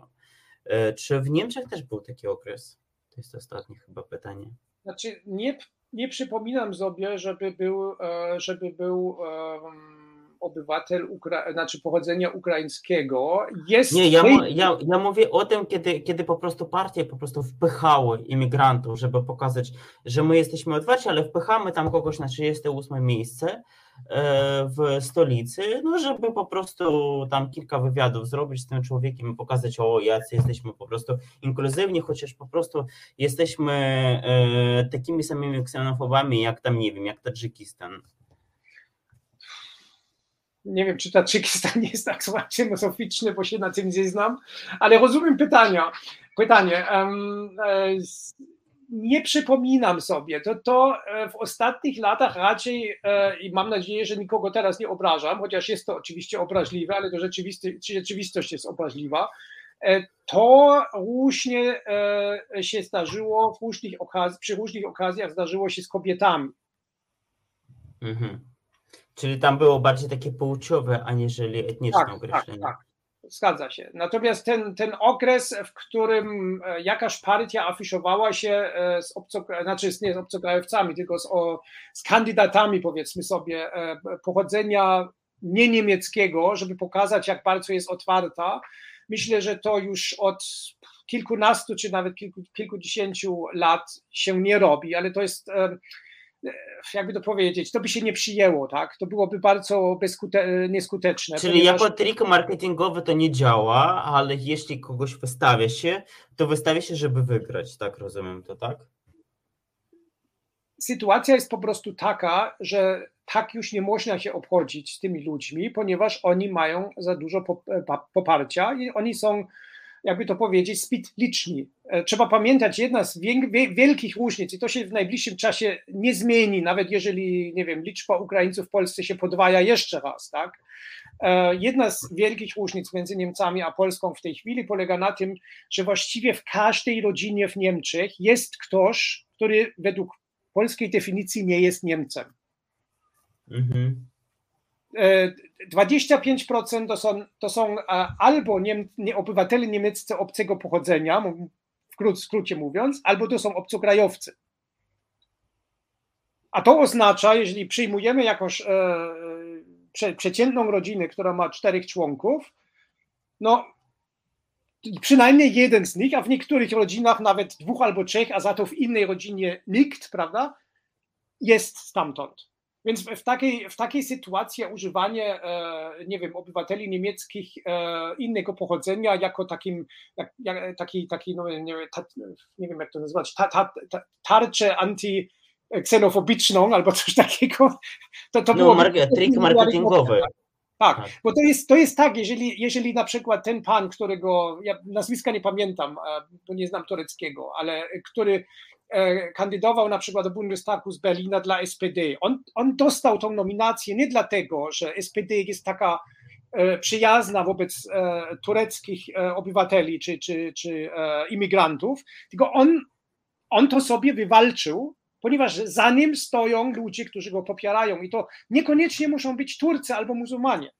E, czy w Niemczech też był taki okres? To jest ostatnie chyba pytanie. Znaczy, nie, nie przypominam sobie, żeby był, e, żeby był um obywatel Ukra znaczy pochodzenia ukraińskiego jest. Nie, ja, ja, ja mówię o tym, kiedy, kiedy po prostu partie po prostu wpychały imigrantów, żeby pokazać, że my jesteśmy otwarci, ale wpychamy tam kogoś na 38 miejsce e, w stolicy, no żeby po prostu tam kilka wywiadów zrobić z tym człowiekiem i pokazać, o jacy jesteśmy po prostu inkluzywni, chociaż po prostu jesteśmy e, takimi samymi ksenofobami jak tam, nie wiem, jak Tadżykistan nie wiem, czy Tadżykistan jest tak xenofobiczny, bo się na tym nie znam, ale rozumiem pytania. Pytanie. Um, nie przypominam sobie, to, to e, w ostatnich latach raczej, e, i mam nadzieję, że nikogo teraz nie obrażam, chociaż jest to oczywiście obraźliwe, ale to rzeczywistość jest obraźliwa, to różnie się zdarzyło różnych okaz- przy różnych okazjach zdarzyło się z kobietami. Mhm. Czyli tam było bardziej takie płciowe, aniżeli etniczne tak, określenie. Tak, tak, zgadza się. Natomiast ten, ten okres, w którym e, jakaś partia afiszowała się e, z, obco, znaczy nie z obcokrajowcami, tylko z, o, z kandydatami, powiedzmy sobie, e, pochodzenia nie niemieckiego, żeby pokazać, jak bardzo jest otwarta, myślę, że to już od kilkunastu czy nawet kilku, kilkudziesięciu lat się nie robi, ale to jest jakby to powiedzieć, to by się nie przyjęło, tak? To byłoby bardzo nieskuteczne. Czyli ponieważ... jako trik marketingowy to nie działa, ale jeśli kogoś wystawia się, to wystawia się, żeby wygrać, tak rozumiem to, tak? Sytuacja jest po prostu taka, że tak już nie można się obchodzić z tymi ludźmi, ponieważ oni mają za dużo poparcia i oni są jakby to powiedzieć, zbyt liczni. E, trzeba pamiętać, jedna z wielkich różnic, i to się w najbliższym czasie nie zmieni, nawet jeżeli, nie wiem, liczba Ukraińców w Polsce się podwaja jeszcze raz, tak? E, jedna z wielkich różnic między Niemcami a Polską w tej chwili polega na tym, że właściwie w każdej rodzinie w Niemczech jest ktoś, który według polskiej definicji nie jest Niemcem. Mhm. 25% to są, to są albo nie, nie obywatele niemieccy obcego pochodzenia, w skrócie mówiąc, albo to są obcokrajowcy. A to oznacza, jeżeli przyjmujemy jakąś e, prze, przeciętną rodzinę, która ma czterech członków, no przynajmniej jeden z nich, a w niektórych rodzinach nawet dwóch albo trzech, a za to w innej rodzinie nikt, prawda, jest stamtąd. Więc w takiej, w takiej sytuacji używanie, e, nie wiem, obywateli niemieckich e, innego pochodzenia jako takim, jak, taki, taki no, nie, nie wiem jak to nazwać, ta, ta, ta, tarczę anty ksenofobiczną albo coś takiego, to, to no, było... Market, trik marketingowy. Tak, tak, bo to jest, to jest tak, jeżeli, jeżeli na przykład ten pan, którego, ja nazwiska nie pamiętam, bo nie znam tureckiego, ale który E, kandydował na przykład do Bundestagu z Berlina dla SPD. On, on dostał tą nominację nie dlatego, że SPD jest taka e, przyjazna wobec e, tureckich obywateli czy, czy, czy imigrantów, tylko on, on to sobie wywalczył, ponieważ za nim stoją ludzie, którzy go popierają i to niekoniecznie muszą być Turcy albo muzułmanie.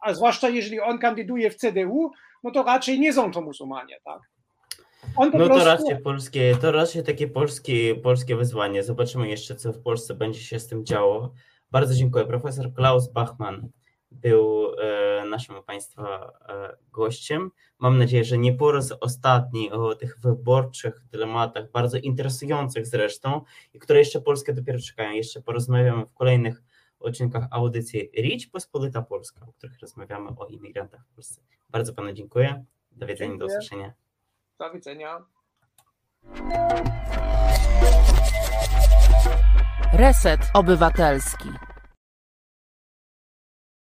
A zwłaszcza jeżeli on kandyduje w CDU, no to raczej nie są to muzułmanie, tak? On no prostu... to raczej polskie, to raczej takie polskie, polskie wyzwanie. Zobaczymy jeszcze, co w Polsce będzie się z tym działo. Bardzo dziękuję. Profesor Klaus Bachmann, był e, naszym Państwa e, gościem. Mam nadzieję, że nie po raz ostatni o tych wyborczych dylematach, bardzo interesujących zresztą, i które jeszcze Polskę dopiero czekają. Jeszcze porozmawiamy w kolejnych odcinkach audycji RIČ Pospolita Polska, o których rozmawiamy o imigrantach w Polsce. Bardzo Panu dziękuję. Do widzenia, dziękuję. do usłyszenia. Do widzenia. Reset Obywatelski.